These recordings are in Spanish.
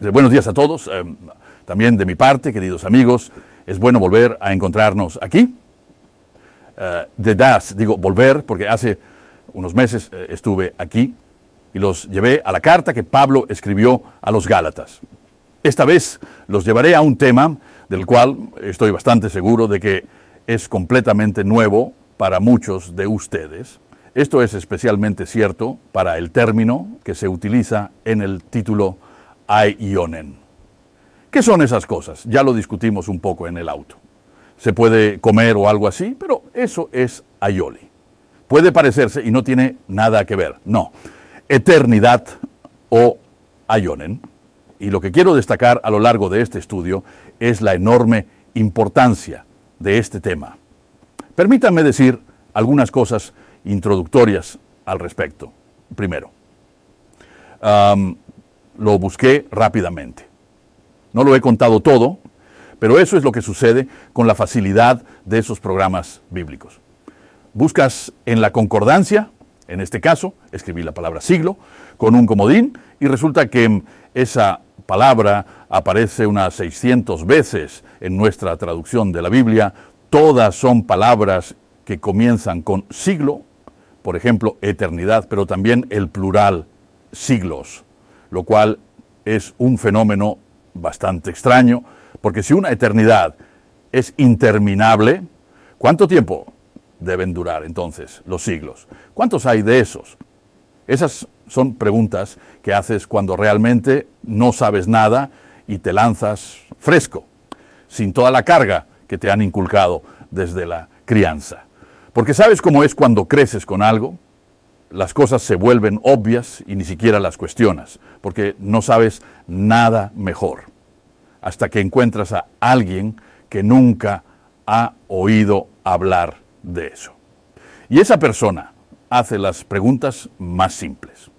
Buenos días a todos. Eh, también de mi parte, queridos amigos, es bueno volver a encontrarnos aquí. Eh, de das, digo volver, porque hace unos meses eh, estuve aquí y los llevé a la carta que Pablo escribió a los Gálatas. Esta vez los llevaré a un tema del cual estoy bastante seguro de que es completamente nuevo para muchos de ustedes. Esto es especialmente cierto para el término que se utiliza en el título aionen. ¿Qué son esas cosas? Ya lo discutimos un poco en el auto. Se puede comer o algo así, pero eso es aioli. Puede parecerse y no tiene nada que ver. No. Eternidad o aionen. Y lo que quiero destacar a lo largo de este estudio es la enorme importancia de este tema. Permítanme decir algunas cosas introductorias al respecto. Primero, lo busqué rápidamente. No lo he contado todo, pero eso es lo que sucede con la facilidad de esos programas bíblicos. Buscas en la concordancia, en este caso, escribí la palabra siglo, con un comodín, y resulta que esa palabra aparece unas 600 veces en nuestra traducción de la Biblia. Todas son palabras que comienzan con siglo, por ejemplo, eternidad, pero también el plural, siglos, lo cual es un fenómeno bastante extraño, porque si una eternidad es interminable, ¿cuánto tiempo deben durar entonces los siglos? ¿Cuántos hay de esos? Esas son preguntas que haces cuando realmente no sabes nada y te lanzas fresco, sin toda la carga que te han inculcado desde la crianza. Porque sabes cómo es cuando creces con algo, las cosas se vuelven obvias y ni siquiera las cuestionas, porque no sabes nada mejor, hasta que encuentras a alguien que nunca ha oído hablar de eso. Y esa persona hace las preguntas más simples.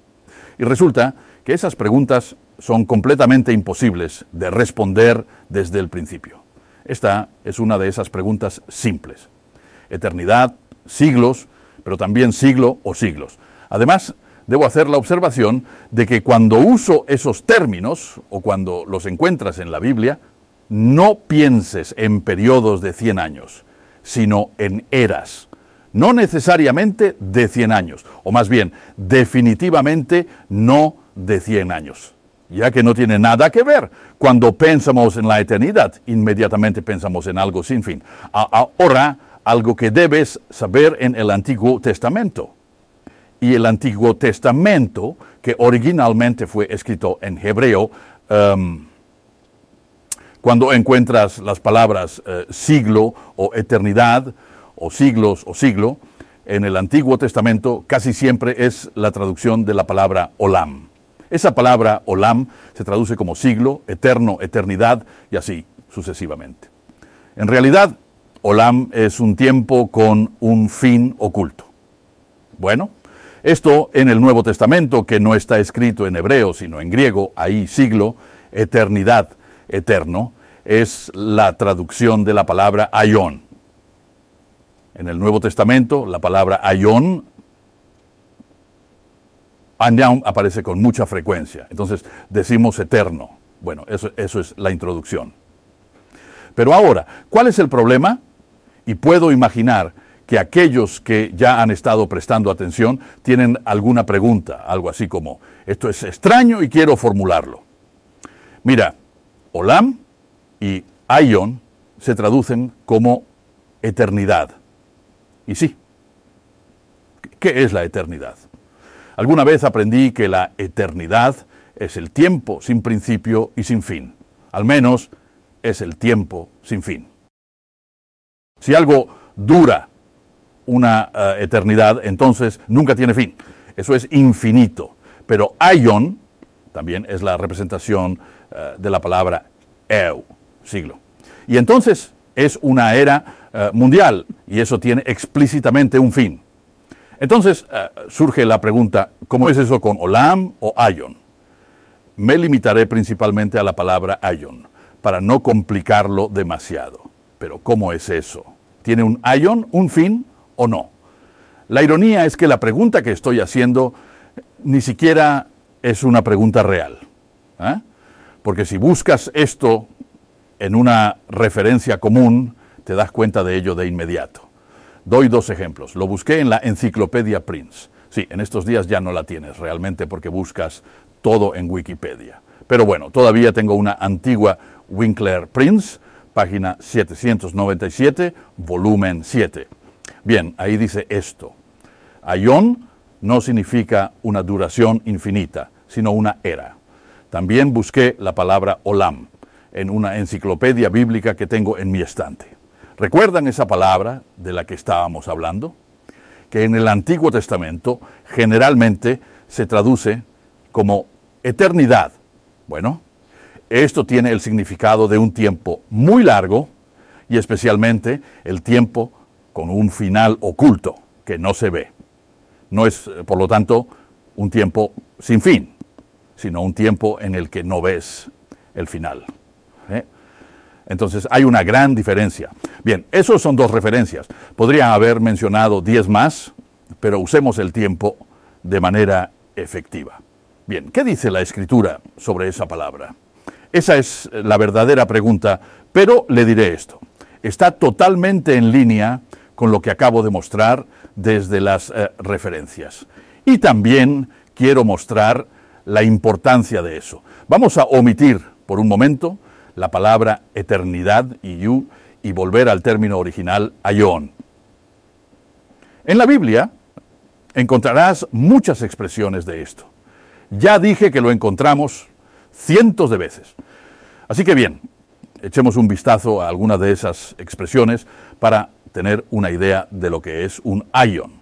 Y resulta que esas preguntas son completamente imposibles de responder desde el principio. Esta es una de esas preguntas simples. Eternidad, siglos, pero también siglo o siglos. Además, debo hacer la observación de que cuando uso esos términos, o cuando los encuentras en la Biblia, no pienses en periodos de 100 años, sino en eras. No necesariamente de 100 años, o más bien, definitivamente no de 100 años, ya que no tiene nada que ver. Cuando pensamos en la eternidad, inmediatamente pensamos en algo sin fin. Ahora, algo que debes saber en el Antiguo Testamento. Y el Antiguo Testamento, que originalmente fue escrito en hebreo, um, cuando encuentras las palabras eh, siglo o eternidad, o siglos o siglo, en el Antiguo Testamento casi siempre es la traducción de la palabra olam. Esa palabra olam se traduce como siglo, eterno, eternidad y así sucesivamente. En realidad, Olam es un tiempo con un fin oculto. Bueno, esto en el Nuevo Testamento, que no está escrito en hebreo, sino en griego, ahí siglo, eternidad, eterno, es la traducción de la palabra aion. En el Nuevo Testamento, la palabra aion aparece con mucha frecuencia. Entonces decimos eterno. Bueno, eso, eso es la introducción. Pero ahora, ¿cuál es el problema? Y puedo imaginar que aquellos que ya han estado prestando atención tienen alguna pregunta, algo así como, esto es extraño y quiero formularlo. Mira, Olam y Aion se traducen como eternidad. Y sí, ¿qué es la eternidad? Alguna vez aprendí que la eternidad es el tiempo sin principio y sin fin. Al menos es el tiempo sin fin. Si algo dura una eh, eternidad, entonces nunca tiene fin. Eso es infinito. Pero aion también es la representación eh, de la palabra eu, siglo. Y entonces es una era eh, mundial y eso tiene explícitamente un fin. Entonces surge la pregunta, ¿cómo es eso con olam o aion? Me limitaré principalmente a la aion aion para no complicarlo demasiado. Pero ¿cómo es eso? ¿Tiene un ion, un fin o no? La ironía es que la pregunta que estoy haciendo ni siquiera es una pregunta real. ¿eh? porque si buscas esto en una referencia común, te das cuenta de ello de inmediato. Doy dos ejemplos. Lo busqué en la Enciclopedia Prince. Sí, en estos días ya no la tienes realmente porque buscas todo en Wikipedia. Pero bueno, todavía tengo una antigua Winkler Prince, página 797, volumen 7. Bien, ahí dice esto. Ayón no significa una duración infinita, sino una era. También busqué la palabra olam en una enciclopedia bíblica que tengo en mi estante. ¿Recuerdan esa palabra de la que estábamos hablando? Que en el Antiguo Testamento generalmente se traduce como eternidad. Bueno, esto tiene el significado de un tiempo muy largo y especialmente el tiempo con un final oculto que no se ve. No es, por lo tanto, un tiempo sin fin, sino un tiempo en el que no ves el final. ¿eh? Entonces hay una gran diferencia. Bien, esos son dos referencias. Podría haber mencionado diez más, pero usemos el tiempo de manera efectiva. Bien, ¿qué dice la escritura sobre esa palabra? Esa es la verdadera pregunta, pero le diré esto. Está totalmente en línea con lo que acabo de mostrar desde las eh, referencias. Y también quiero mostrar la importancia de eso. Vamos a omitir por un momento la palabra eternidad y yu y volver al término original ayón. En la Biblia encontrarás muchas expresiones de esto. Ya dije que lo encontramos cientos de veces. Así que bien, echemos un vistazo a algunas de esas expresiones para tener una idea de lo que es un ayón.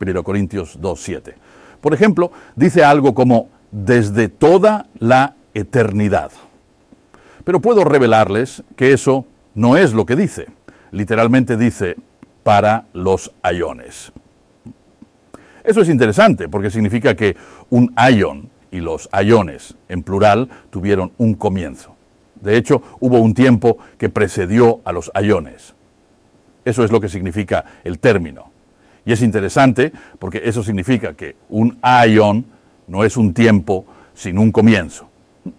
1 Corintios 2.7. Por ejemplo, dice algo como desde toda la eternidad. Pero puedo revelarles que eso no es lo que dice. Literalmente dice para los ayones. Eso es interesante porque significa que un ayón y los ayones en plural tuvieron un comienzo. De hecho, hubo un tiempo que precedió a los ayones. Eso es lo que significa el término. Y es interesante porque eso significa que un ayón no es un tiempo sin un comienzo.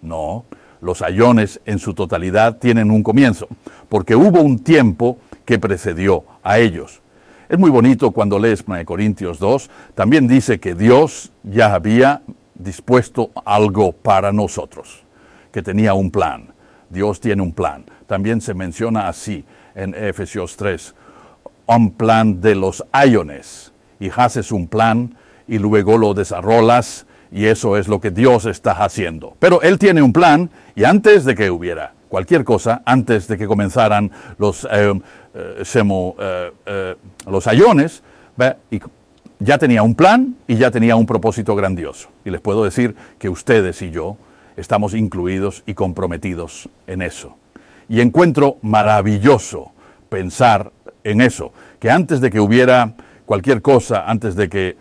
No, los ayones en su totalidad tienen un comienzo, porque hubo un tiempo que precedió a ellos. Es muy bonito cuando lees 1 Corintios 2, también dice que Dios ya había dispuesto algo para nosotros, que tenía un plan. Dios tiene un plan. También se menciona así en Efesios 3, un plan de los ayones. Y haces un plan y luego lo desarrollas y eso es lo que Dios está haciendo. Pero Él tiene un plan y antes de que hubiera cualquier cosa, antes de que comenzaran los, eh, eh, eh, los ayones, ya tenía un plan y ya tenía un propósito grandioso. Y les puedo decir que ustedes y yo estamos incluidos y comprometidos en eso. Y encuentro maravilloso pensar en eso, que antes de que hubiera cualquier cosa, antes de que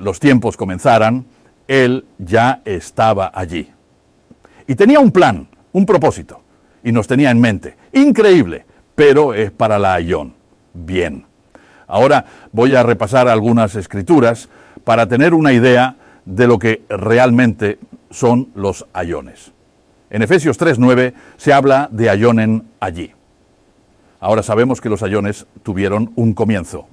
los tiempos comenzaran, él ya estaba allí. Y tenía un plan, un propósito, y nos tenía en mente. Increíble, pero es para la Ayón. Bien. Ahora voy a repasar algunas escrituras para tener una idea de lo que realmente son los ayones. En Efesios 3.9 se habla de ayonen allí. Ahora sabemos que los ayones tuvieron un comienzo,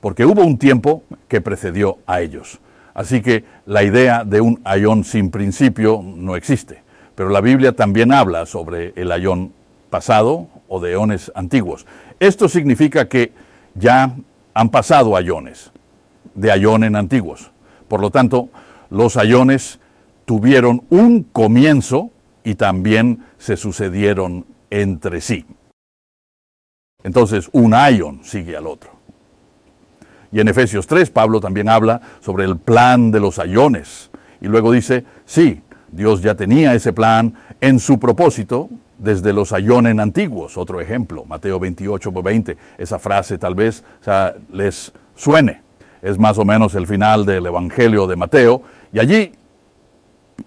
porque hubo un tiempo que precedió a ellos. Así que la idea de un ayón sin principio no existe. Pero la Biblia también habla sobre el ayón pasado o de eones antiguos. Esto significa que ya han pasado ayones, de ayones antiguos. Por lo tanto, los ayones tuvieron un comienzo y también se sucedieron entre sí. Entonces, un ayón sigue al otro. Y en Efesios 3, Pablo también habla sobre el plan de los ayones. Y luego dice, sí, Dios ya tenía ese plan en su propósito desde los ayones antiguos. Otro ejemplo, Mateo 28, 20. Esa frase tal vez les suene. Es más o menos el final del Evangelio de Mateo. Y allí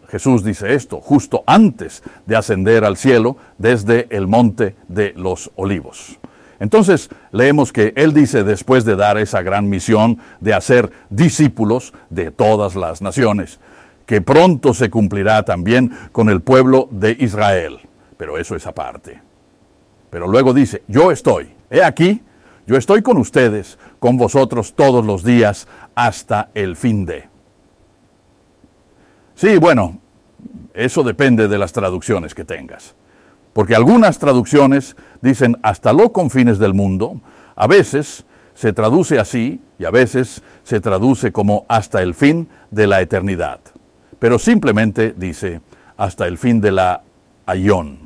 Jesús dice esto, justo antes de ascender al cielo desde el monte de los olivos. Entonces leemos que Él dice, después de dar esa gran misión de hacer discípulos de todas las naciones, que pronto se cumplirá también con el pueblo de Israel. Pero eso es aparte. Pero luego dice, yo estoy, he aquí, yo estoy con ustedes, con vosotros todos los días hasta el fin de. Sí, bueno, eso depende de las traducciones que tengas. Porque algunas traducciones dicen hasta los confines del mundo, a veces se traduce así y a veces se traduce como hasta el fin de la eternidad. Pero simplemente dice hasta el fin de la ayón.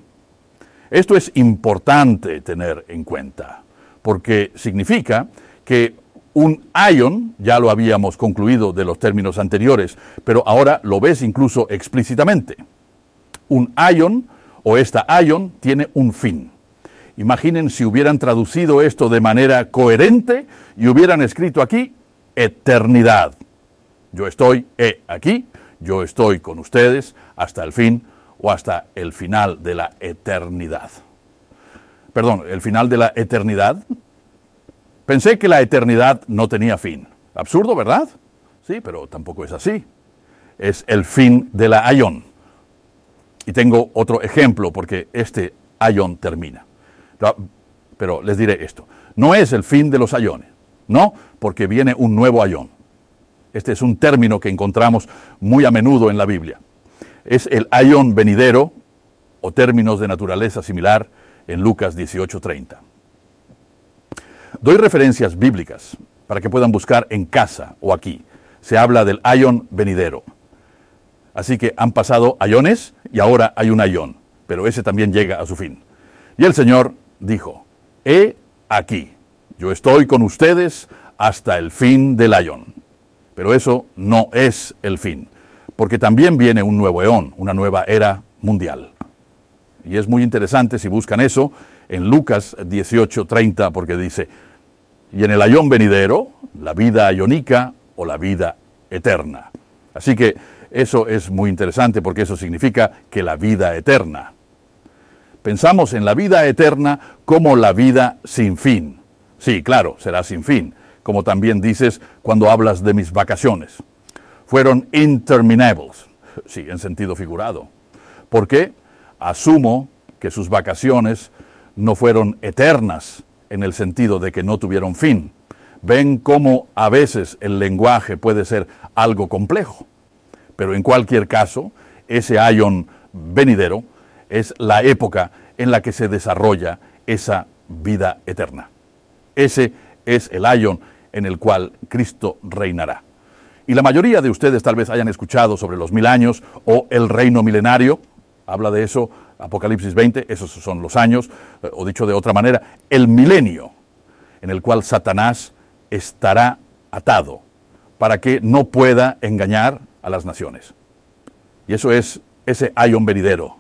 Esto es importante tener en cuenta, porque significa que un ion, ya lo habíamos concluido de los términos anteriores, pero ahora lo ves incluso explícitamente. Un ion o esta ion tiene un fin. Imaginen si hubieran traducido esto de manera coherente y hubieran escrito aquí eternidad. Yo estoy he aquí, yo estoy con ustedes hasta el fin o hasta el final de la eternidad. Perdón, el final de la eternidad. Pensé que la eternidad no tenía fin. Absurdo, ¿verdad? Sí, pero tampoco es así. Es el fin de la ayón. Y tengo otro ejemplo porque este ayón termina. Pero les diré esto, no es el fin de los ayones, no, porque viene un nuevo ayón. Este es un término que encontramos muy a menudo en la Biblia. Es el ayón venidero o términos de naturaleza similar en Lucas 18:30. Doy referencias bíblicas para que puedan buscar en casa o aquí. Se habla del ayón venidero. Así que han pasado ayones y ahora hay un ayón, pero ese también llega a su fin. Y el Señor dijo, he aquí, yo estoy con ustedes hasta el fin del ayón. Pero eso no es el fin, porque también viene un nuevo eón, una nueva era mundial. Y es muy interesante si buscan eso en Lucas 18:30, porque dice, y en el ayón venidero, la vida ayónica o la vida eterna. Así que eso es muy interesante porque eso significa que la vida eterna. Pensamos en la vida eterna como la vida sin fin. Sí, claro, será sin fin, como también dices cuando hablas de mis vacaciones. Fueron interminables, sí, en sentido figurado. ¿Por qué? Asumo que sus vacaciones no fueron eternas en el sentido de que no tuvieron fin. Ven cómo a veces el lenguaje puede ser algo complejo, pero en cualquier caso, ese ion venidero es la época en la que se desarrolla esa vida eterna. Ese es el ayón en el cual Cristo reinará. Y la mayoría de ustedes tal vez hayan escuchado sobre los mil años o el reino milenario, habla de eso Apocalipsis 20, esos son los años, eh, o dicho de otra manera, el milenio en el cual Satanás estará atado para que no pueda engañar a las naciones. Y eso es ese ayón venidero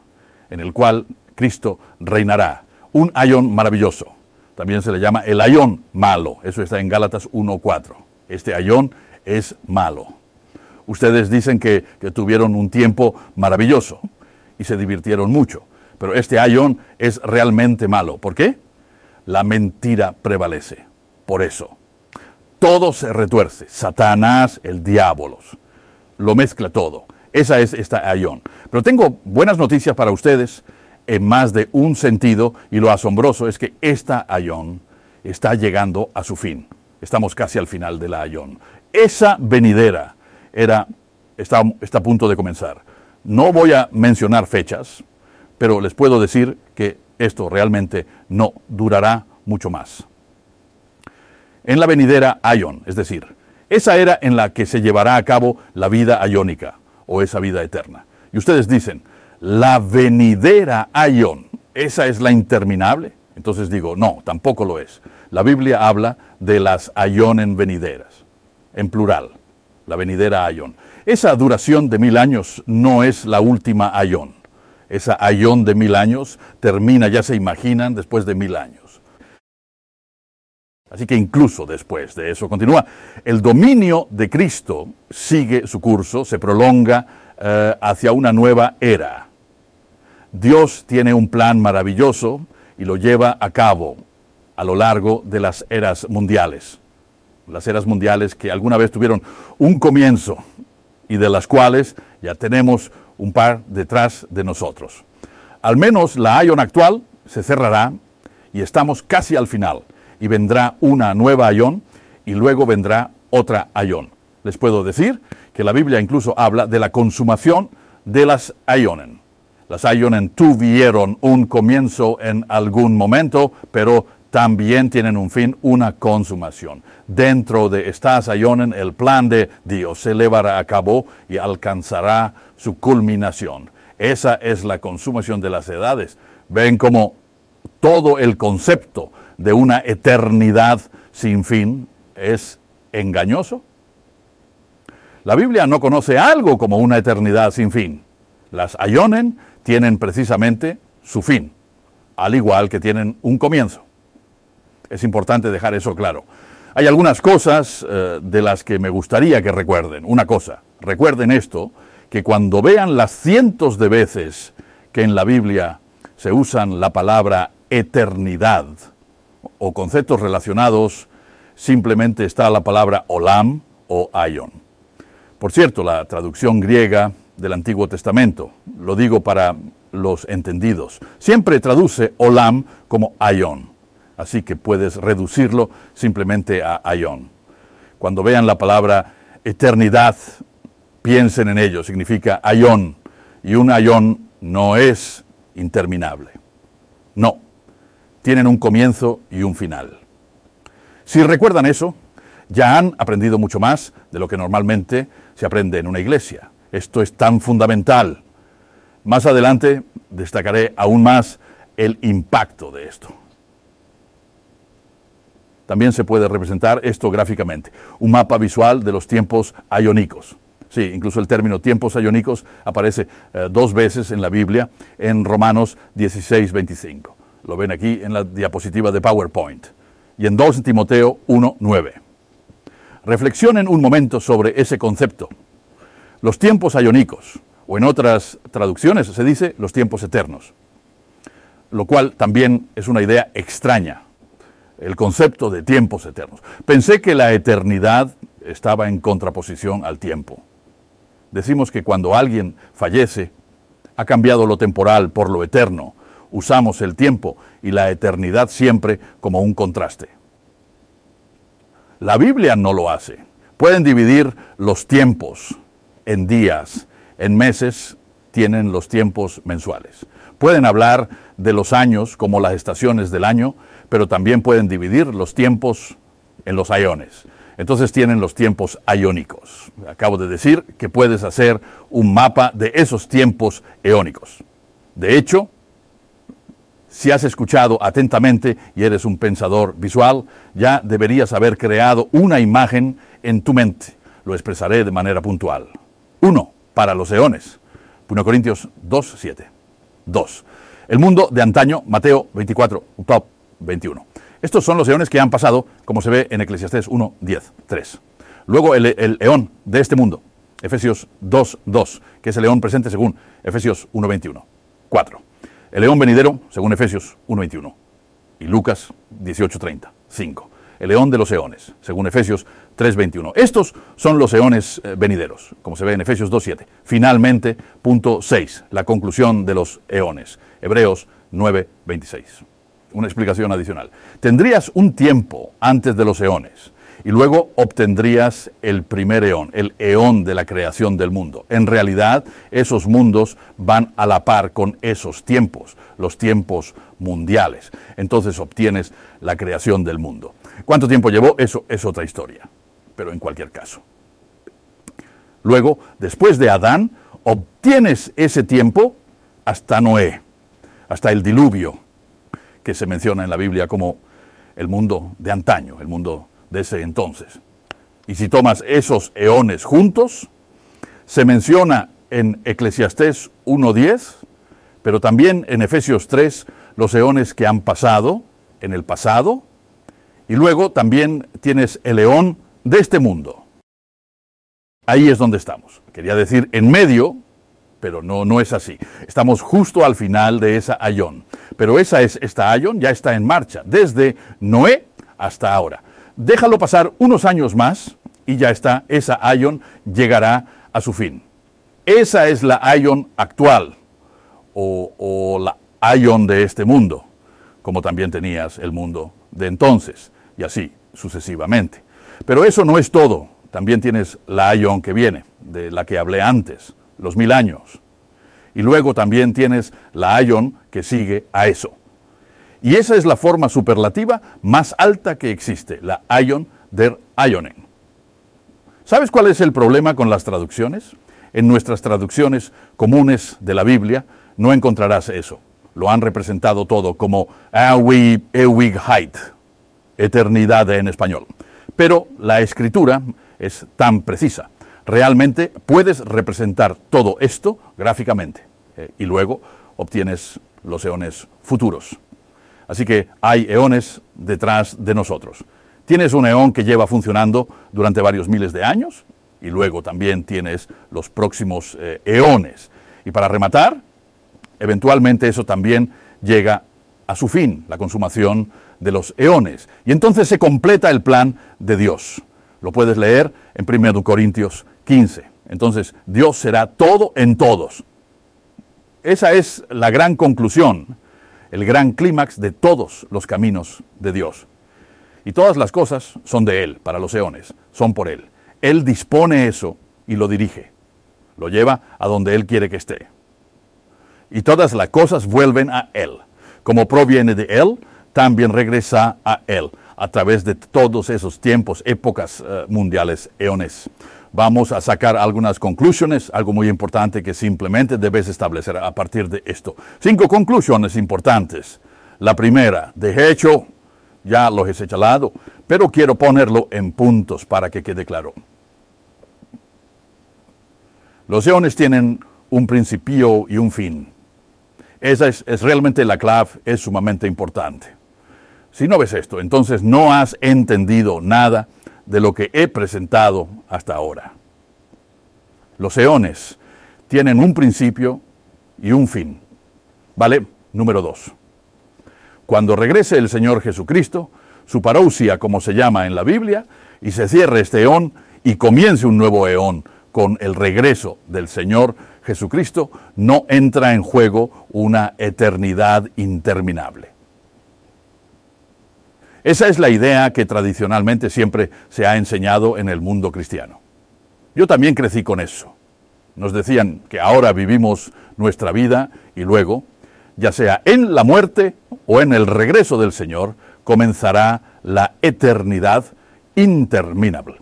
en el cual Cristo reinará. Un ayón maravilloso. También se le llama el ayón malo. Eso está en Gálatas 1.4. Este ayón es malo. Ustedes dicen que, tuvieron un tiempo maravilloso y se divirtieron mucho. Pero este ayón es realmente malo. ¿Por qué? La mentira prevalece. Por eso. Todo se retuerce. Satanás, el diablo. Lo mezcla todo. Esa es esta ayón. Pero tengo buenas noticias para ustedes en más de un sentido y lo asombroso es que esta ayón está llegando a su fin. Estamos casi al final de la ayón. Esa venidera era, está, está a punto de comenzar. No voy a mencionar fechas, pero les puedo decir que esto realmente no durará mucho más. En la venidera ayón, es decir, esa era en la que se llevará a cabo la vida ayónica o esa vida eterna. Y ustedes dicen, la venidera ayón, ¿esa es la interminable? Entonces digo, no, tampoco lo es. La Biblia habla de las ayonen venideras, en plural, la venidera ayón. Esa duración de mil años no es la última ayón. Esa ayón de mil años termina, ya se imaginan, después de mil años. Así que incluso después de eso continúa. El dominio de Cristo sigue su curso, se prolonga eh, hacia una nueva era. Dios tiene un plan maravilloso y lo lleva a cabo a lo largo de las eras mundiales. Las eras mundiales que alguna vez tuvieron un comienzo y de las cuales ya tenemos un par detrás de nosotros. Al menos la Ion actual se cerrará y estamos casi al final y vendrá una nueva Ion y luego vendrá otra Ion. Les puedo decir que la Biblia incluso habla de la consumación de las Ionen. Las Ionen tuvieron un comienzo en algún momento, pero también tienen un fin, una consumación. Dentro de estas Ionen, el plan de Dios se llevará a cabo y alcanzará su culminación. Esa es la consumación de las edades. Ven como todo el concepto de una eternidad sin fin es engañoso. La Biblia no conoce algo como una eternidad sin fin. Las Ionen tienen precisamente su fin, al igual que tienen un comienzo. Es importante dejar eso claro. Hay algunas cosas eh, de las que me gustaría que recuerden. Una cosa, recuerden esto, que cuando vean las cientos de veces que en la Biblia se usan la palabra eternidad o conceptos relacionados, simplemente está la palabra olam o aion. Por cierto, la traducción griega del Antiguo Testamento, lo digo para los entendidos, siempre traduce olam como aion, así que puedes reducirlo simplemente a aion. Cuando vean la palabra eternidad, piensen en ello, significa aion, y un aion no es interminable. No, tienen un comienzo y un final. Si recuerdan eso, ya han aprendido mucho más de lo que normalmente se aprende en una iglesia. Esto es tan fundamental. Más adelante destacaré aún más el impacto de esto. También se puede representar esto gráficamente, un mapa visual de los tiempos ayónicos. Sí, incluso el término tiempos ayónicos aparece eh, dos veces en la Biblia, en Romanos 16, 25. Lo ven aquí en la diapositiva de PowerPoint. Y en 2 Timoteo 1, 9. Reflexionen un momento sobre ese concepto. Los tiempos ayónicos, o en otras traducciones se dice los tiempos eternos, lo cual también es una idea extraña, el concepto de tiempos eternos. Pensé que la eternidad estaba en contraposición al tiempo. Decimos que cuando alguien fallece, ha cambiado lo temporal por lo eterno. Usamos el tiempo y la eternidad siempre como un contraste. La Biblia no lo hace. Pueden dividir los tiempos en días, en meses, tienen los tiempos mensuales. Pueden hablar de los años como las estaciones del año, pero también pueden dividir los tiempos en los ayones. Entonces tienen los tiempos iónicos. Acabo de decir que puedes hacer un mapa de esos tiempos eónicos. De hecho, si has escuchado atentamente y eres un pensador visual, ya deberías haber creado una imagen en tu mente. Lo expresaré de manera puntual. Uno, para los eones. 1 Corintios 2, 7. 2. El mundo de antaño, Mateo 24, top 21. Estos son los eones que han pasado, como se ve en Eclesiastés 1, 10, 3. Luego el, el eón de este mundo, Efesios 2, 2, que es el león presente según Efesios 1, 21. 4. El león venidero, según Efesios 1, 21. Y Lucas 18, 30. 5. El león de los eones, según Efesios 3.21. Estos son los eones eh, venideros, como se ve en Efesios 2.7. Finalmente, punto 6, la conclusión de los eones. Hebreos 9.26 una explicación adicional. Tendrías un tiempo antes de los eones y luego obtendrías el primer eón, el eón de la creación del mundo. En realidad, esos mundos van a la par con esos tiempos, los tiempos mundiales. Entonces obtienes la creación del mundo. ¿Cuánto tiempo llevó? Eso es otra historia, pero en cualquier caso. Luego, después de Adán, obtienes ese tiempo hasta Noé, hasta el diluvio se menciona en la Biblia como el mundo de antaño, el mundo de ese entonces. Y si tomas esos eones juntos, se menciona en Eclesiastés 1.10, pero también en Efesios 3 los eones que han pasado en el pasado, y luego también tienes el eón de este mundo. Ahí es donde estamos. Quería decir en medio, pero no, no es así. Estamos justo al final de esa ayón. Pero esa es, esta ayón ya está en marcha, desde Noé hasta ahora. Déjalo pasar unos años más y ya está, esa ayón llegará a su fin. Esa es la Ion actual, o, o la Ion de este mundo, como también tenías el mundo de entonces, y así sucesivamente. Pero eso no es todo. También tienes la Ion que viene, de la que hablé antes, los mil años. Y luego también tienes la Ion que sigue a eso. Y esa es la forma superlativa más alta que existe, la Ion der Ionen. ¿Sabes cuál es el problema con las traducciones? En nuestras traducciones comunes de la Biblia no encontrarás eso. Lo han representado todo como Ewigkeit, eternidad en español. Pero la escritura es tan precisa. Realmente puedes representar todo esto gráficamente eh, y luego obtienes los eones futuros. Así que hay eones detrás de nosotros. Tienes un eón que lleva funcionando durante varios miles de años y luego también tienes los próximos eh, eones. Y para rematar, eventualmente eso también llega a su fin, la consumación de los eones. Y entonces se completa el plan de Dios. Lo puedes leer en 1 Corintios 15. Entonces, Dios será todo en todos. Esa es la gran conclusión, el gran clímax de todos los caminos de Dios. Y todas las cosas son de Él, para los eones, son por Él. Él dispone eso y lo dirige. Lo lleva a donde Él quiere que esté. Y todas las cosas vuelven a Él. Como proviene de Él, también regresa a Él a través de todos esos tiempos, épocas eh, mundiales, eones. Vamos a sacar algunas conclusiones, algo muy importante que simplemente debes establecer a partir de esto. Cinco conclusiones importantes. La primera, de hecho, ya lo he señalado, pero quiero ponerlo en puntos para que quede claro. Los eones tienen un principio y un fin. Esa es, es realmente la clave, es sumamente importante. Si no ves esto, entonces no has entendido nada de lo que he presentado hasta ahora. Los eones tienen un principio y un fin. ¿Vale? Número dos. Cuando regrese el Señor Jesucristo, su parousia, como se llama en la Biblia, y se cierre este eón y comience un nuevo eón con el regreso del Señor Jesucristo, no entra en juego una eternidad interminable. Esa es la idea que tradicionalmente siempre se ha enseñado en el mundo cristiano. Yo también crecí con eso. Nos decían que ahora vivimos nuestra vida y luego, ya sea en la muerte o en el regreso del Señor, comenzará la eternidad interminable.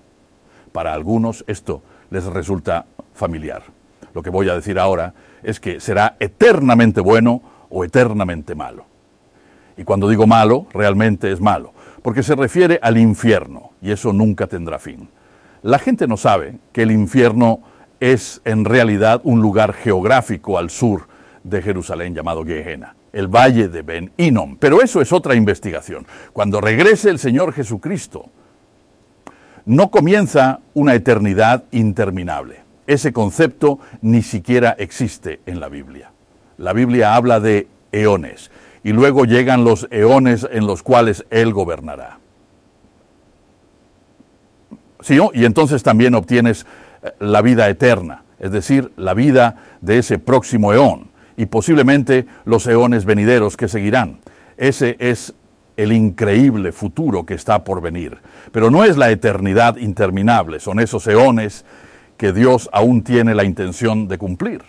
Para algunos esto les resulta familiar. Lo que voy a decir ahora es que será eternamente bueno o eternamente malo. Y cuando digo malo, realmente es malo, porque se refiere al infierno, y eso nunca tendrá fin. La gente no sabe que el infierno es en realidad un lugar geográfico al sur de Jerusalén llamado Gehenna, el valle de Ben Inom. Pero eso es otra investigación. Cuando regrese el Señor Jesucristo, no comienza una eternidad interminable. Ese concepto ni siquiera existe en la Biblia. La Biblia habla de eones y luego llegan los eones en los cuales Él gobernará. ¿Sí, Y entonces también obtienes eh, la vida eterna, es decir, la vida de ese próximo eón y posiblemente los eones venideros que seguirán. Ese es el increíble futuro que está por venir. Pero no es la eternidad interminable, son esos eones que Dios aún tiene la intención de cumplir.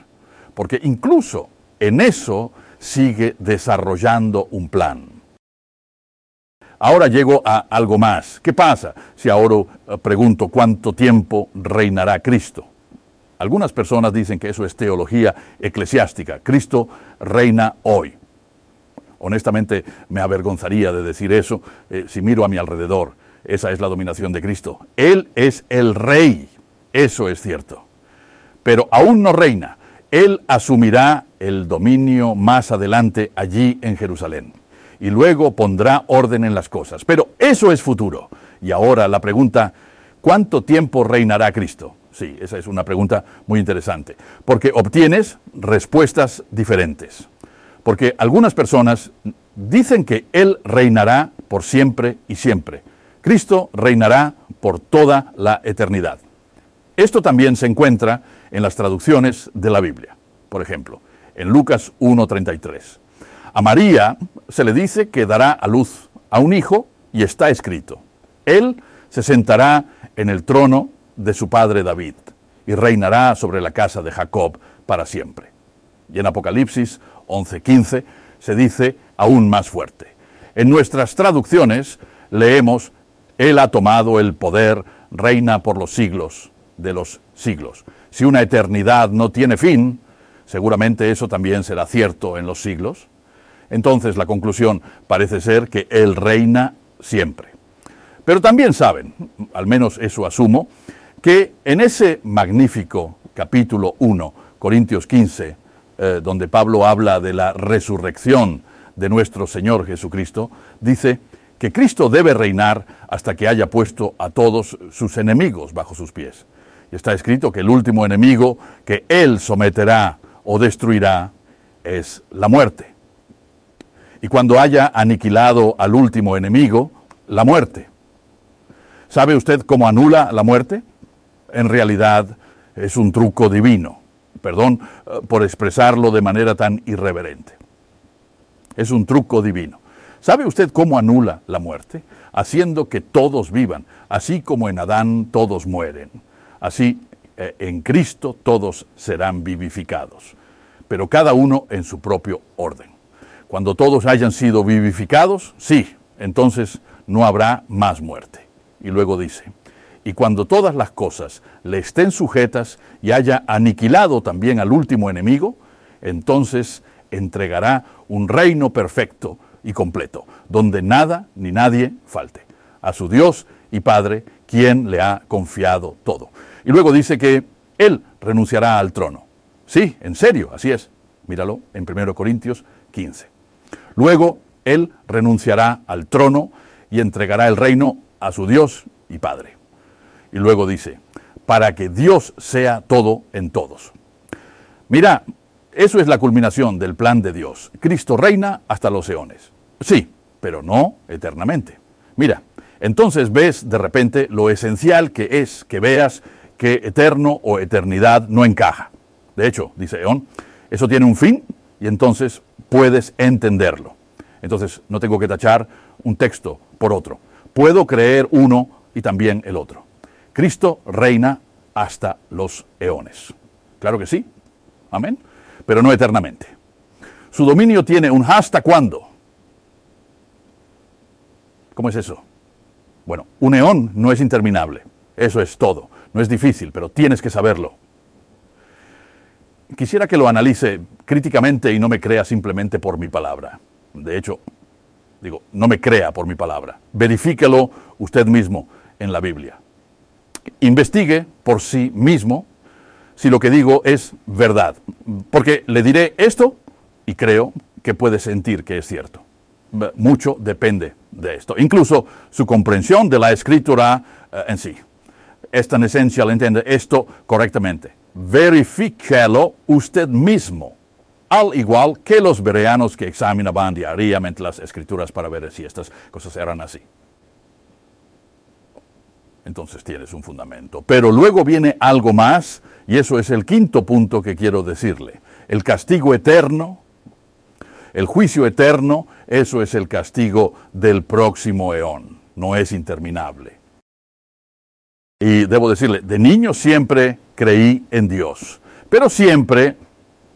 Porque incluso en eso sigue desarrollando un plan. Ahora llego a algo más. ¿Qué pasa si ahora eh, pregunto cuánto tiempo reinará Cristo? Algunas personas dicen que eso es teología eclesiástica. Cristo reina hoy. Honestamente me avergonzaría de decir eso eh, si miro a mi alrededor. Esa es la dominación de Cristo. Él es el rey. Eso es cierto. Pero aún no reina. Él asumirá el dominio más adelante allí en Jerusalén. Y luego pondrá orden en las cosas. Pero eso es futuro. Y ahora la pregunta, ¿cuánto tiempo reinará Cristo? Sí, esa es una pregunta muy interesante, porque obtienes respuestas diferentes. Porque algunas personas dicen que Él reinará por siempre y siempre. Cristo reinará por toda la eternidad. Esto también se encuentra en las traducciones de la Biblia. Por ejemplo, en Lucas 1.33. A María se le dice que dará a luz a un hijo y está escrito. Él se sentará en el trono de su padre David y reinará sobre la casa de Jacob para siempre. Y en Apocalipsis 11:15 se dice aún más fuerte. En nuestras traducciones leemos, Él ha tomado el poder, reina por los siglos de los siglos. Si una eternidad no tiene fin, seguramente eso también será cierto en los siglos. Entonces la conclusión parece ser que Él reina siempre. Pero también saben, al menos eso asumo, que en ese magnífico capítulo 1, Corintios 15, eh, donde Pablo habla de la resurrección de nuestro Señor Jesucristo, dice que Cristo debe reinar hasta que haya puesto a todos sus enemigos bajo sus pies. Y está escrito que el último enemigo que Él someterá o destruirá es la muerte. Y cuando haya aniquilado al último enemigo, la muerte. ¿Sabe usted cómo anula la muerte? En realidad es un truco divino. Perdón eh, por expresarlo de manera tan irreverente. Es un truco divino. ¿Sabe usted cómo anula la muerte? Haciendo que todos vivan, así como en Adán todos mueren. Así eh, en Cristo todos serán vivificados, pero cada uno en su propio orden. Cuando todos hayan sido vivificados, sí, entonces no habrá más muerte. Y luego dice, y cuando todas las cosas le estén sujetas y haya aniquilado también al último enemigo, entonces entregará un reino perfecto y completo, donde nada ni nadie falte, a su Dios y Padre, quien le ha confiado todo. Y luego dice que Él renunciará al trono. Sí, en serio, así es. Míralo en 1 Corintios 15. Luego Él renunciará al trono y entregará el reino a su Dios y Padre. Y luego dice, para que Dios sea todo en todos. Mira, eso es la culminación del plan de Dios. Cristo reina hasta los eones. Sí, pero no eternamente. Mira, entonces ves de repente lo esencial que es que veas que eterno o eternidad no encaja. De hecho, dice Eón, eso tiene un fin y entonces puedes entenderlo. Entonces no tengo que tachar un texto por otro. Puedo creer uno y también el otro. Cristo reina hasta los eones. Claro que sí. Amén. Pero no eternamente. Su dominio tiene un hasta cuándo. ¿Cómo es eso? Bueno, un eón no es interminable. Eso es todo. No es difícil, pero tienes que saberlo. Quisiera que lo analice críticamente y no me crea simplemente por mi palabra. De hecho, digo, no me crea por mi palabra. Verifíquelo usted mismo en la Biblia. Investigue por sí mismo si lo que digo es verdad. Porque le diré esto y creo que puede sentir que es cierto. Mucho depende de esto. Incluso su comprensión de la escritura eh, en sí. Es tan esencial entender esto correctamente verifíquelo usted mismo, al igual que los bereanos que examinaban diariamente las escrituras para ver si estas cosas eran así. Entonces tienes un fundamento. Pero luego viene algo más, y eso es el quinto punto que quiero decirle. El castigo eterno, el juicio eterno, eso es el castigo del próximo eón. No es interminable. Y debo decirle, de niño siempre creí en Dios, pero siempre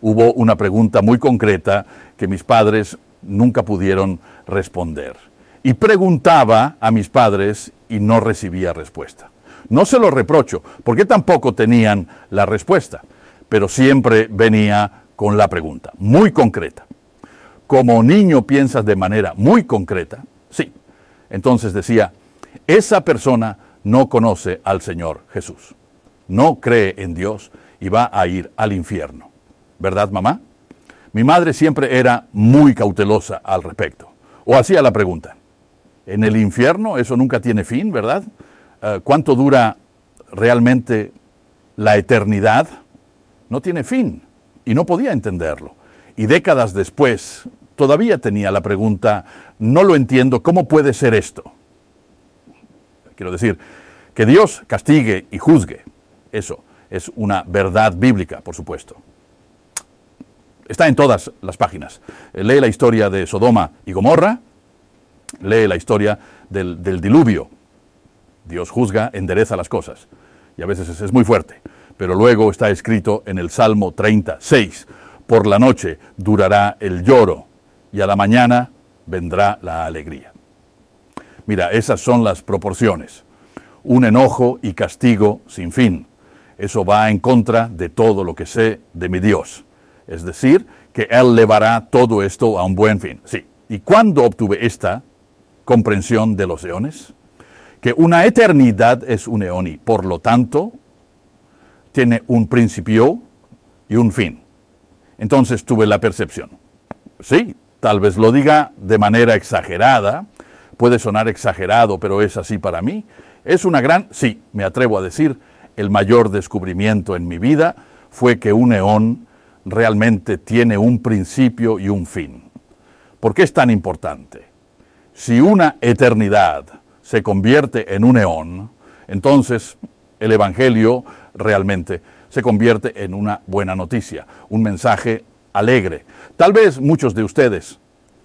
hubo una pregunta muy concreta que mis padres nunca pudieron responder. Y preguntaba a mis padres y no recibía respuesta. No se lo reprocho, porque tampoco tenían la respuesta, pero siempre venía con la pregunta, muy concreta. Como niño piensas de manera muy concreta, sí. Entonces decía, esa persona no conoce al Señor Jesús, no cree en Dios y va a ir al infierno. ¿Verdad, mamá? Mi madre siempre era muy cautelosa al respecto. O hacía la pregunta, ¿en el infierno eso nunca tiene fin, verdad? Eh, ¿Cuánto dura realmente la eternidad? No tiene fin. Y no podía entenderlo. Y décadas después, todavía tenía la pregunta, no lo entiendo, ¿cómo puede ser esto? Quiero decir, que Dios castigue y juzgue, eso es una verdad bíblica, por supuesto. Está en todas las páginas. Lee la historia de Sodoma y Gomorra, lee la historia del, diluvio. Dios juzga, endereza las cosas. Y a veces es, es muy fuerte. Pero luego está escrito en el Salmo 36, por la noche durará el lloro y a la mañana vendrá la alegría. Mira, esas son las proporciones. Un enojo y castigo sin fin. Eso va en contra de todo lo que sé de mi Dios. Es decir, que Él llevará todo esto a un buen fin. Sí. ¿Y cuándo obtuve esta comprensión de los eones? Que una eternidad es un eón y por lo tanto tiene un principio y un fin. Entonces tuve la percepción. Sí, tal vez lo diga de manera exagerada, puede sonar exagerado, pero es así para mí. Es una gran, sí, me atrevo a decir, el mayor descubrimiento en mi vida fue que un eón realmente tiene un principio y un fin. ¿Por qué es tan importante? Si una eternidad se convierte en un eón, entonces el Evangelio realmente se convierte en una buena noticia, un mensaje alegre. Tal vez muchos de ustedes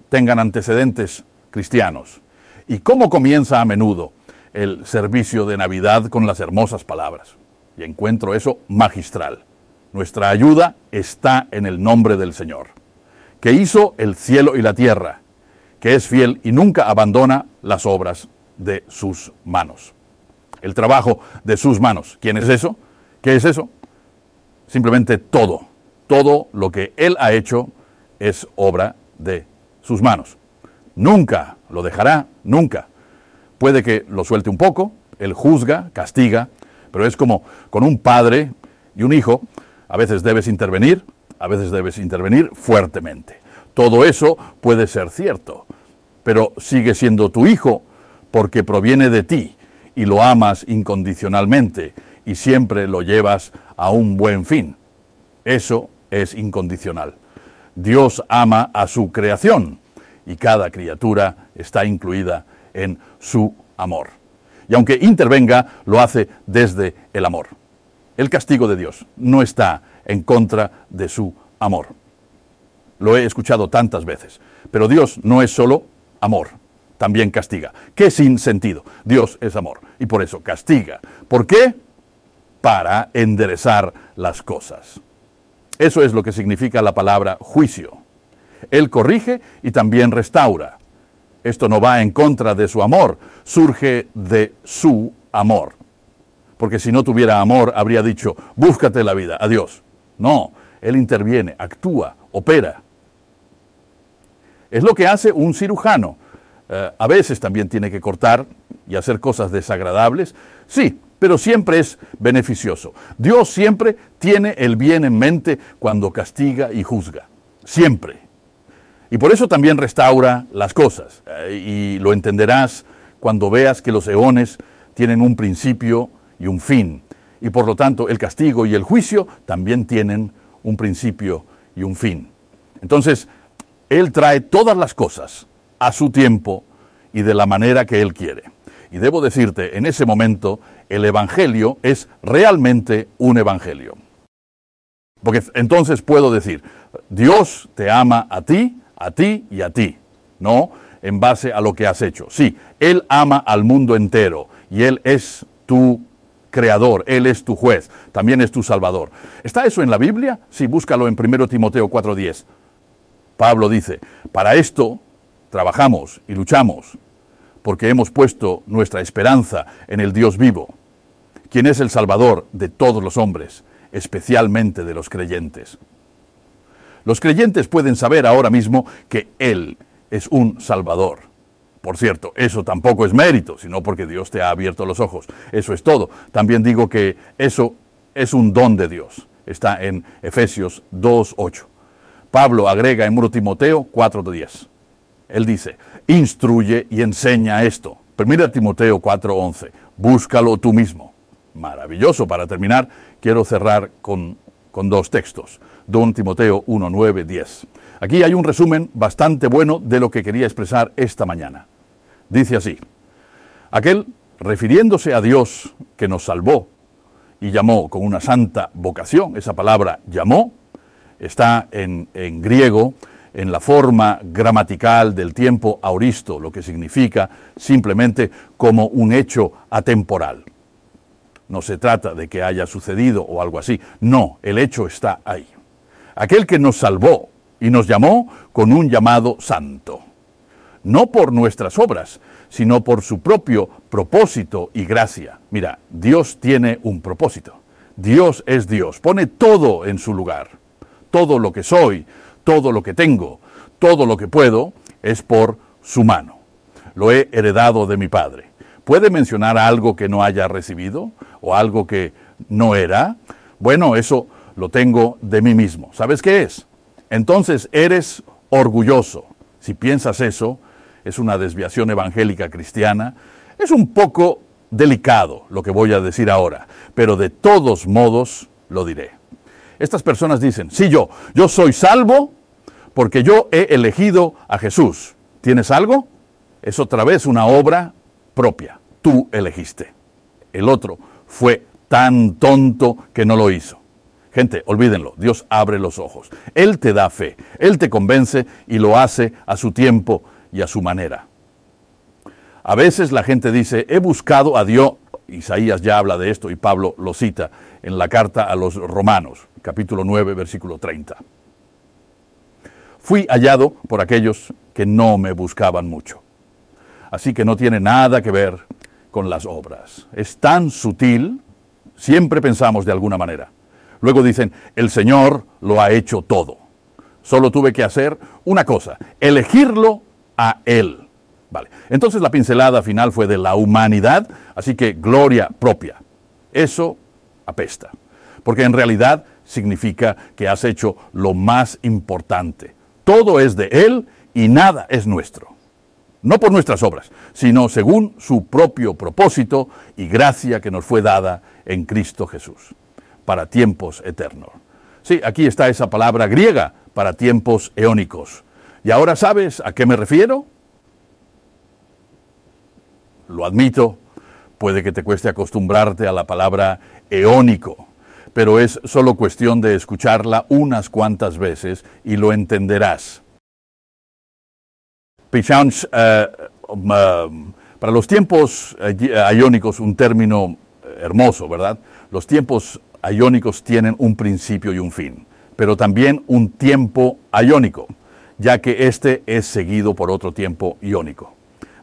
tengan antecedentes cristianos. ¿Y cómo comienza a menudo el servicio de Navidad con las hermosas palabras? Y encuentro eso magistral. Nuestra ayuda está en el nombre del Señor, que hizo el cielo y la tierra, que es fiel y nunca abandona las obras de sus manos. El trabajo de sus manos. ¿Quién es eso? ¿Qué es eso? Simplemente todo. Todo lo que Él ha hecho es obra de sus manos. Nunca lo dejará, nunca. Puede que lo suelte un poco, Él juzga, castiga, pero es como con un padre y un hijo a veces debes intervenir, a veces debes intervenir fuertemente. Todo eso puede ser cierto, pero sigue siendo tu hijo porque proviene de ti y lo amas incondicionalmente y siempre lo llevas a un buen fin. Eso es incondicional. Dios ama a su creación y cada criatura está incluida en su amor. Y aunque intervenga, lo hace desde el amor. El castigo de Dios no está en contra de su amor. Lo he escuchado tantas veces. Pero Dios no es solo amor, también castiga. ¿Qué sin sentido? Dios es amor y por eso castiga. ¿Por qué? Para enderezar las cosas. Eso es lo que significa la palabra juicio. Él corrige y también restaura. Esto no va en contra de su amor, surge de su amor porque si no tuviera amor habría dicho, búscate la vida, adiós. No, Él interviene, actúa, opera. Es lo que hace un cirujano. Eh, a veces también tiene que cortar y hacer cosas desagradables, sí, pero siempre es beneficioso. Dios siempre tiene el bien en mente cuando castiga y juzga, siempre. Y por eso también restaura las cosas. Eh, y lo entenderás cuando veas que los eones tienen un principio y un fin. Y por lo tanto el castigo y el juicio también tienen un principio y un fin. Entonces, Él trae todas las cosas a su tiempo y de la manera que Él quiere. Y debo decirte, en ese momento, el Evangelio es realmente un Evangelio. Porque entonces puedo decir, Dios te ama a ti, a ti y a ti. No en base a lo que has hecho. Sí, Él ama al mundo entero y Él es tu creador, Él es tu juez, también es tu salvador. ¿Está eso en la Biblia? Sí, búscalo en 1 Timoteo 4:10. Pablo dice, para esto trabajamos y luchamos, porque hemos puesto nuestra esperanza en el Dios vivo, quien es el Salvador de todos los hombres, especialmente de los creyentes. Los creyentes pueden saber ahora mismo que Él es un Salvador. Por cierto, eso tampoco es mérito, sino porque Dios te ha abierto los ojos. Eso es todo. También digo que eso es un don de Dios. Está en Efesios 2.8. Pablo agrega en 1 Timoteo 4.10. Él dice, instruye y enseña esto. Primera Timoteo 4.11. Búscalo tú mismo. Maravilloso. Para terminar, quiero cerrar con, con dos textos. Don Timoteo 1.9.10. 10. Aquí hay un resumen bastante bueno de lo que quería expresar esta mañana. Dice así, aquel refiriéndose a Dios que nos salvó y llamó con una santa vocación. Esa palabra llamó está en, en griego en la forma gramatical del tiempo auristo, lo que significa simplemente como un hecho atemporal. No se trata de que haya sucedido o algo así. No, el hecho está ahí. Aquel que nos salvó y nos llamó con un llamado santo. No por nuestras obras, sino por su propio propósito y gracia. Mira, Dios tiene un propósito. Dios es Dios. Pone todo en su lugar. Todo lo que soy, todo lo que tengo, todo lo que puedo es por su mano. Lo he heredado de mi padre. ¿Puede mencionar algo que no haya recibido o algo que no era? Bueno, eso lo tengo de mí mismo. ¿Sabes qué es? Entonces eres orgulloso. Si piensas eso, es una desviación evangélica cristiana. Es un poco delicado lo que voy a decir ahora, pero de todos modos lo diré. Estas personas dicen, sí yo, yo soy salvo porque yo he elegido a Jesús. ¿Tienes algo? Es otra vez una obra propia. Tú elegiste. El otro fue tan tonto que no lo hizo. Gente, olvídenlo, Dios abre los ojos. Él te da fe, Él te convence y lo hace a su tiempo y a su manera. A veces la gente dice, he buscado a Dios, Isaías ya habla de esto y Pablo lo cita en la carta a los romanos, capítulo 9, versículo 30. Fui hallado por aquellos que no me buscaban mucho. Así que no tiene nada que ver con las obras. Es tan sutil, siempre pensamos de alguna manera. Luego dicen, el Señor lo ha hecho todo. Solo tuve que hacer una cosa, elegirlo a Él. Vale. Entonces la pincelada final fue de la humanidad, así que gloria propia. Eso apesta, porque en realidad significa que has hecho lo más importante, todo es de Él y nada es nuestro. No por nuestras obras, sino según su propio propósito y gracia que nos fue dada en Cristo Jesús, para tiempos eternos. Sí, aquí está esa palabra griega, para tiempos eónicos. ¿Y ahora sabes a qué me refiero? Lo admito, puede que te cueste acostumbrarte a la palabra eónico pero es solo cuestión de escucharla unas cuantas veces y lo entenderás. Eh, um, uh, para los tiempos iónicos, un término hermoso, ¿verdad? Los tiempos iónicos tienen un principio y un fin, pero también un tiempo iónico, ya que este es seguido por otro tiempo iónico.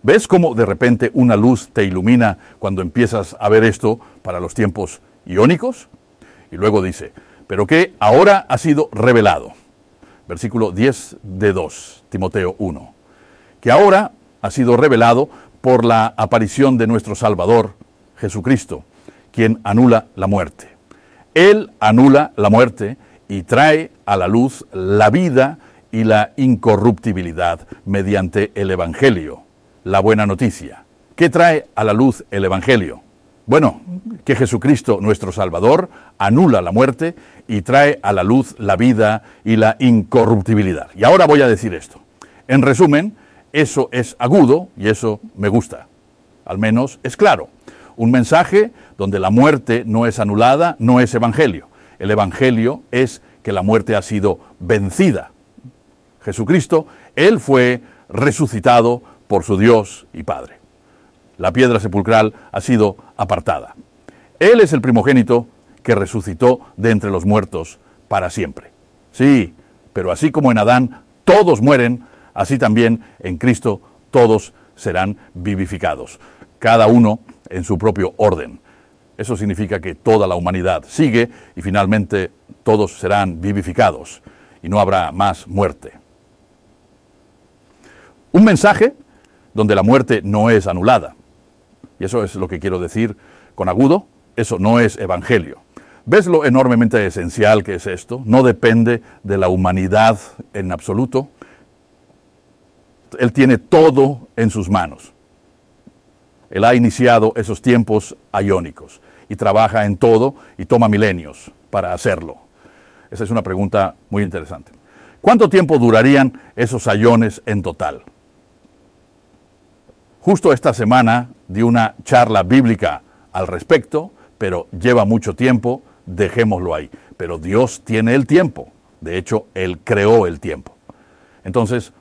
¿Ves cómo de repente una luz te ilumina cuando empiezas a ver esto para los tiempos iónicos? Y luego dice, pero que ahora ha sido revelado. Versículo 10 de 2, Timoteo 1. Que ahora ha sido revelado por la aparición de nuestro Salvador, Jesucristo, quien anula la muerte. Él anula la muerte y trae a la luz la vida y la incorruptibilidad mediante el Evangelio, la buena noticia. ¿Qué trae a la luz el Evangelio? Bueno, que Jesucristo, nuestro Salvador, anula la muerte y trae a la luz la vida y la incorruptibilidad. Y ahora voy a decir esto. En resumen, eso es agudo y eso me gusta. Al menos es claro. Un mensaje donde la muerte no es anulada no es evangelio. El evangelio es que la muerte ha sido vencida. Jesucristo, Él fue resucitado por su Dios y Padre la piedra sepulcral ha sido apartada. Él es el primogénito que resucitó de entre los muertos para siempre. Sí, pero así como en Adán todos mueren, así también en Cristo todos serán vivificados, cada uno en su propio orden. Eso significa que toda la humanidad sigue y finalmente todos serán vivificados y no habrá más muerte. Un mensaje donde la muerte no es anulada, y eso es lo que quiero decir con agudo, eso no es evangelio. ¿Ves lo enormemente esencial que es esto? No depende de la humanidad en absoluto. Él tiene todo en sus manos. Él ha iniciado esos tiempos iónicos y trabaja en todo y toma milenios para hacerlo. Esa es una pregunta muy interesante. ¿Cuánto tiempo durarían esos ayones en total? Justo esta semana di una charla bíblica al respecto, pero lleva mucho tiempo, dejémoslo ahí. Pero Dios tiene el tiempo. De hecho, Él creó el tiempo. Entonces,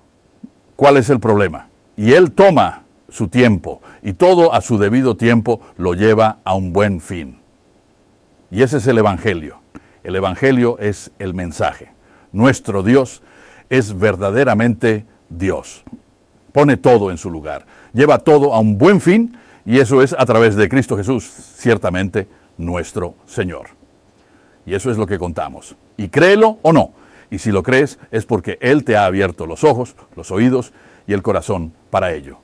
¿cuál es el problema? Y Él toma su tiempo y todo a su debido tiempo lo lleva a un buen fin. Y ese es el Evangelio. El Evangelio es el mensaje. Nuestro Dios es verdaderamente Dios. Pone todo en su lugar. Lleva todo a un buen fin y eso es a través de Cristo Jesús, ciertamente nuestro Señor. Y eso es lo que contamos. Y créelo o no. Y si lo crees es porque Él te ha abierto los ojos, los oídos y el corazón para ello.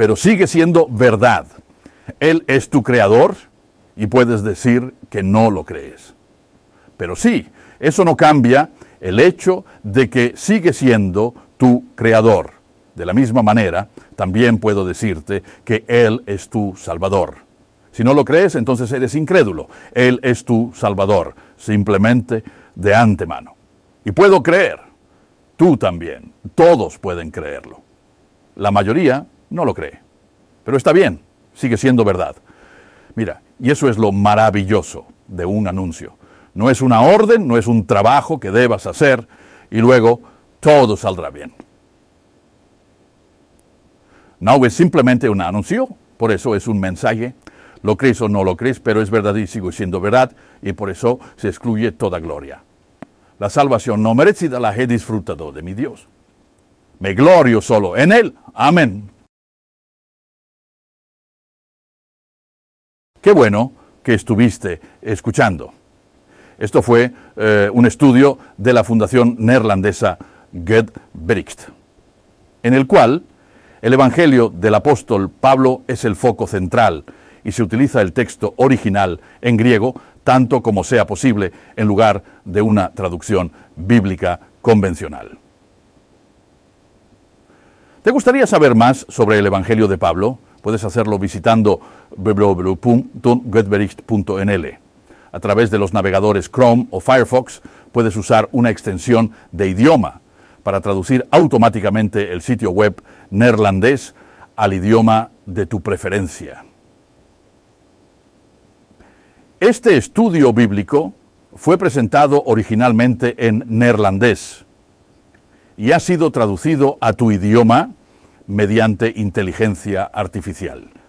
Pero sigue siendo verdad. Él es tu creador y puedes decir que no lo crees. Pero sí, eso no cambia el hecho de que sigue siendo tu creador. De la misma manera, también puedo decirte que Él es tu Salvador. Si no lo crees, entonces eres incrédulo. Él es tu Salvador, simplemente de antemano. Y puedo creer, tú también, todos pueden creerlo. La mayoría no lo cree. Pero está bien, sigue siendo verdad. Mira, y eso es lo maravilloso de un anuncio. No es una orden, no es un trabajo que debas hacer y luego todo saldrá bien. No es simplemente un anuncio, por eso es un mensaje. Lo crees o no lo crees, pero es verdad y sigue siendo verdad y por eso se excluye toda gloria. La salvación no merecida la he disfrutado de mi Dios. Me glorio solo en Él. Amén. Qué bueno que estuviste escuchando. Esto fue eh, un estudio de la fundación neerlandesa Bericht, en el cual el Evangelio del apóstol Pablo es el foco central y se utiliza el texto original en griego tanto como sea posible en lugar de una traducción bíblica convencional. ¿Te gustaría saber más sobre el Evangelio de Pablo? Puedes hacerlo visitando www.goodbericht.nl. A través de los navegadores Chrome o Firefox puedes usar una extensión de idioma para traducir automáticamente el sitio web neerlandés al idioma de tu preferencia. Este estudio bíblico fue presentado originalmente en neerlandés y ha sido traducido a tu idioma mediante inteligencia artificial.